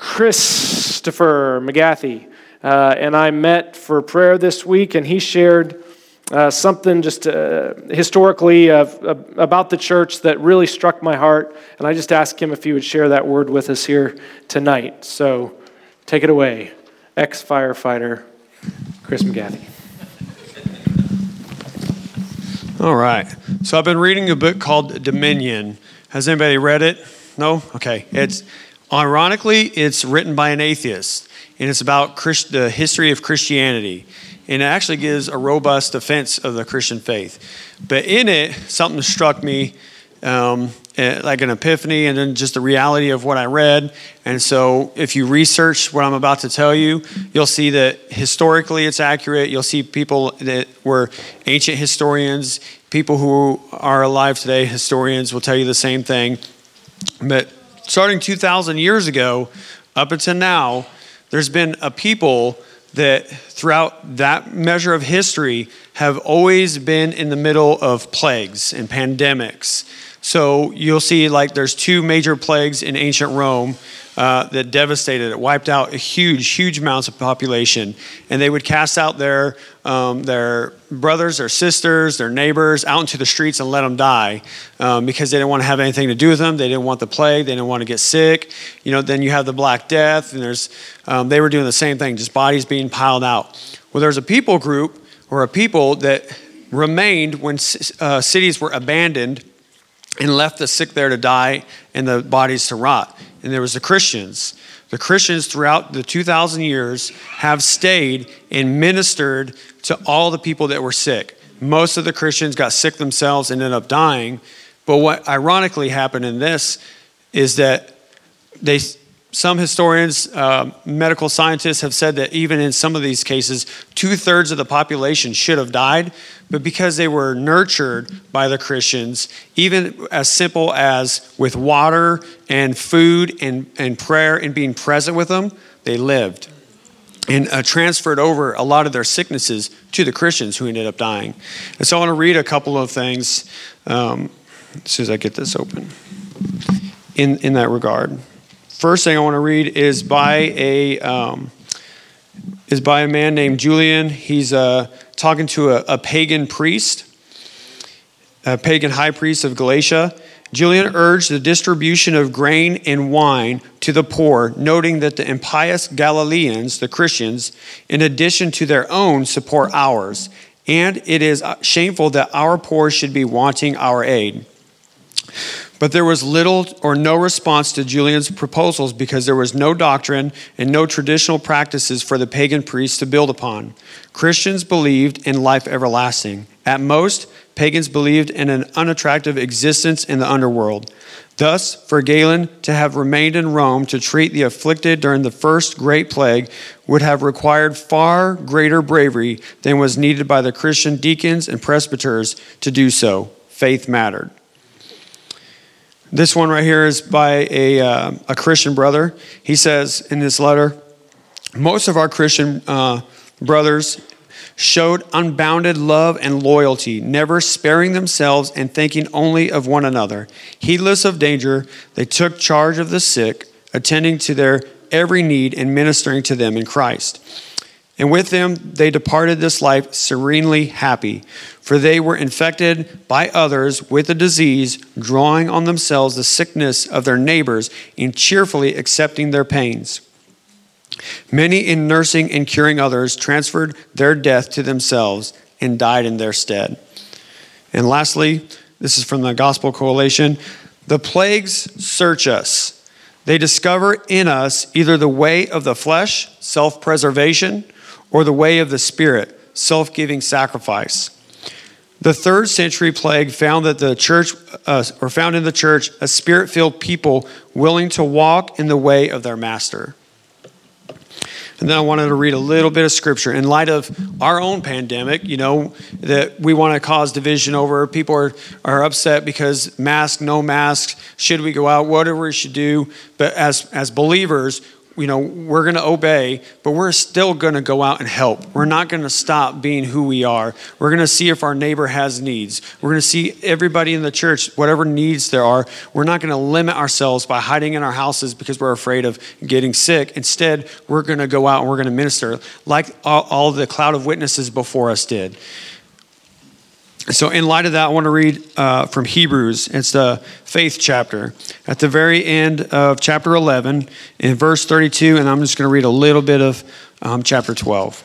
Christopher McGathy. Uh, and I met for prayer this week, and he shared uh, something just uh, historically about the church that really struck my heart. And I just asked him if he would share that word with us here tonight. So take it away, ex firefighter Chris McGathy. All right. So I've been reading a book called Dominion. Has anybody read it? No? Okay. It's ironically, it's written by an atheist and it's about Christ, the history of Christianity. And it actually gives a robust defense of the Christian faith. But in it, something struck me um, eh, like an epiphany and then just the reality of what I read. And so, if you research what I'm about to tell you, you'll see that historically it's accurate. You'll see people that were ancient historians, people who are alive today, historians will tell you the same thing. But starting 2,000 years ago up until now, there's been a people that throughout that measure of history have always been in the middle of plagues and pandemics. So you'll see like there's two major plagues in ancient Rome uh, that devastated it, wiped out huge, huge amounts of population, and they would cast out their um, their brothers, their sisters, their neighbors out into the streets and let them die um, because they didn't want to have anything to do with them. They didn't want the plague. They didn't want to get sick. You know, then you have the Black Death, and there's um, they were doing the same thing, just bodies being piled out. Well, there's a people group or a people that remained when uh, cities were abandoned and left the sick there to die and the bodies to rot. And there was the Christians. The Christians throughout the 2,000 years have stayed and ministered to all the people that were sick. Most of the Christians got sick themselves and ended up dying. But what ironically happened in this is that they some historians, uh, medical scientists have said that even in some of these cases, two thirds of the population should have died, but because they were nurtured by the Christians, even as simple as with water and food and, and prayer and being present with them, they lived and uh, transferred over a lot of their sicknesses to the Christians who ended up dying. And so I want to read a couple of things um, as soon as I get this open in, in that regard. First thing I want to read is by a um, is by a man named Julian. He's uh, talking to a, a pagan priest, a pagan high priest of Galatia. Julian urged the distribution of grain and wine to the poor, noting that the impious Galileans, the Christians, in addition to their own, support ours. And it is shameful that our poor should be wanting our aid. But there was little or no response to Julian's proposals because there was no doctrine and no traditional practices for the pagan priests to build upon. Christians believed in life everlasting. At most, pagans believed in an unattractive existence in the underworld. Thus, for Galen to have remained in Rome to treat the afflicted during the first great plague would have required far greater bravery than was needed by the Christian deacons and presbyters to do so. Faith mattered. This one right here is by a, uh, a Christian brother. He says in this letter, most of our Christian uh, brothers showed unbounded love and loyalty, never sparing themselves and thinking only of one another. Heedless of danger, they took charge of the sick, attending to their every need and ministering to them in Christ. And with them they departed this life serenely happy, for they were infected by others with the disease, drawing on themselves the sickness of their neighbors, and cheerfully accepting their pains. Many, in nursing and curing others, transferred their death to themselves and died in their stead. And lastly, this is from the Gospel Coalition the plagues search us. They discover in us either the way of the flesh, self preservation, or the way of the Spirit, self giving sacrifice. The third century plague found that the church, uh, or found in the church, a spirit filled people willing to walk in the way of their master. And then I wanted to read a little bit of scripture in light of our own pandemic, you know, that we want to cause division over. People are, are upset because mask, no mask, should we go out, whatever we should do. But as, as believers, you know, we're going to obey, but we're still going to go out and help. We're not going to stop being who we are. We're going to see if our neighbor has needs. We're going to see everybody in the church, whatever needs there are. We're not going to limit ourselves by hiding in our houses because we're afraid of getting sick. Instead, we're going to go out and we're going to minister like all, all the cloud of witnesses before us did. So, in light of that, I want to read uh, from Hebrews. It's the faith chapter. At the very end of chapter 11, in verse 32, and I'm just going to read a little bit of um, chapter 12.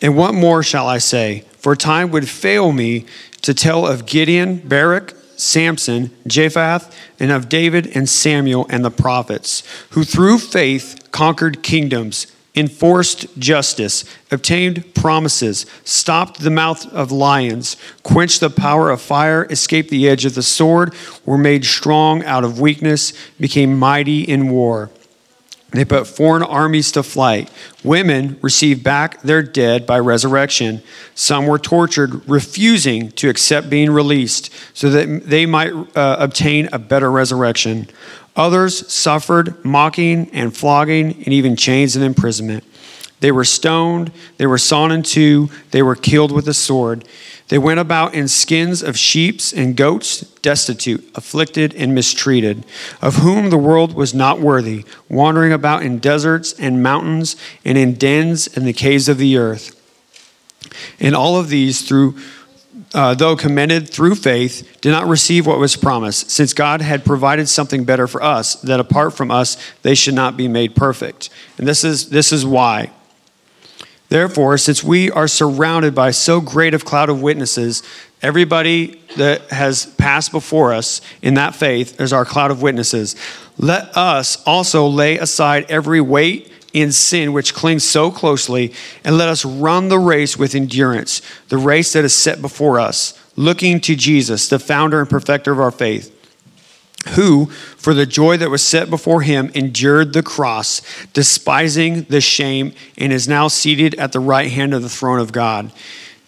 And what more shall I say? For time would fail me to tell of Gideon, Barak, Samson, Jephthah, and of David and Samuel and the prophets, who through faith conquered kingdoms enforced justice, obtained promises, stopped the mouth of lions, quenched the power of fire, escaped the edge of the sword, were made strong out of weakness, became mighty in war. They put foreign armies to flight. Women received back their dead by resurrection. Some were tortured, refusing to accept being released so that they might uh, obtain a better resurrection. Others suffered mocking and flogging and even chains and imprisonment. They were stoned, they were sawn in two, they were killed with a sword. They went about in skins of sheep and goats, destitute, afflicted, and mistreated, of whom the world was not worthy, wandering about in deserts and mountains and in dens and the caves of the earth. And all of these through uh, though commended through faith, did not receive what was promised, since God had provided something better for us, that apart from us they should not be made perfect. And this is, this is why. Therefore, since we are surrounded by so great a cloud of witnesses, everybody that has passed before us in that faith is our cloud of witnesses. Let us also lay aside every weight in sin which clings so closely, and let us run the race with endurance, the race that is set before us, looking to Jesus, the founder and perfecter of our faith, who, for the joy that was set before him, endured the cross, despising the shame, and is now seated at the right hand of the throne of God.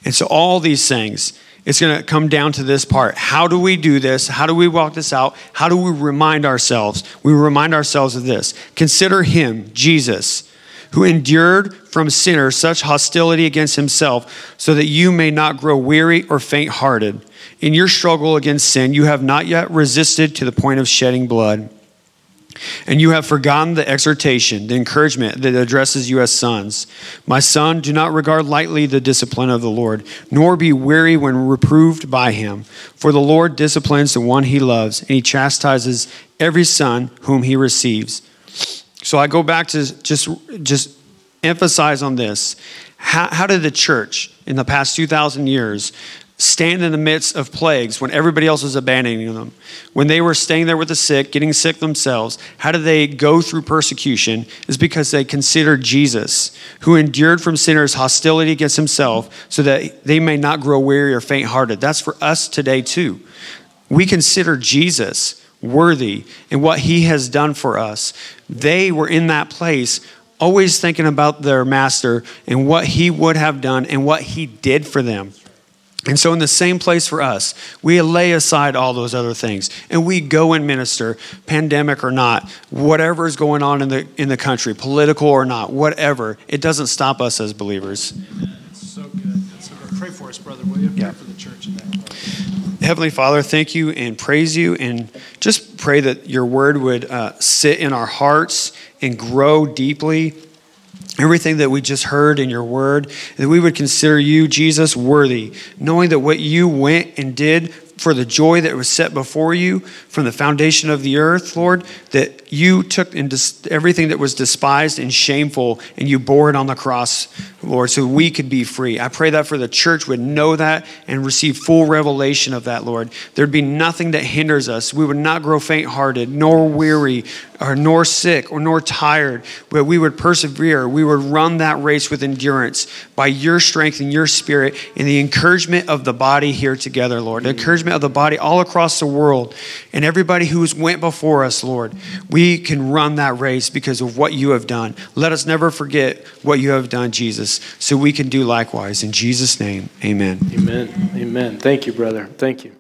And so, all these things, it's going to come down to this part. How do we do this? How do we walk this out? How do we remind ourselves? We remind ourselves of this. Consider him, Jesus, who endured from sinners such hostility against himself, so that you may not grow weary or faint hearted. In your struggle against sin, you have not yet resisted to the point of shedding blood. And you have forgotten the exhortation, the encouragement that addresses you as sons. My son, do not regard lightly the discipline of the Lord, nor be weary when reproved by him. For the Lord disciplines the one he loves, and he chastises every son whom he receives. So I go back to just, just emphasize on this. How, how did the church in the past 2,000 years stand in the midst of plagues when everybody else was abandoning them. When they were staying there with the sick, getting sick themselves, how did they go through persecution? Is because they considered Jesus, who endured from sinners hostility against himself, so that they may not grow weary or faint hearted. That's for us today, too. We consider Jesus worthy and what he has done for us. They were in that place always thinking about their master and what he would have done and what he did for them. And so, in the same place for us, we lay aside all those other things and we go and minister, pandemic or not, whatever is going on in the, in the country, political or not, whatever. It doesn't stop us as believers. so good. So good. Pray for us, brother, will you? Yeah. Pray for the church in that. Heavenly Father, thank you and praise you, and just pray that your word would uh, sit in our hearts and grow deeply everything that we just heard in your word, that we would consider you, Jesus, worthy, knowing that what you went and did for the joy that was set before you from the foundation of the earth, Lord, that you took into everything that was despised and shameful and you bore it on the cross, Lord, so we could be free. I pray that for the church would know that and receive full revelation of that, Lord. There'd be nothing that hinders us. We would not grow faint hearted, nor weary, or nor sick, or nor tired, but we would persevere. We would run that race with endurance by your strength and your spirit and the encouragement of the body here together, Lord. The encouragement of the body all across the world and everybody who's went before us, Lord. We can run that race because of what you have done. Let us never forget what you have done, So we can do likewise. In Jesus' name, amen. Amen. Amen. Thank you, brother. Thank you.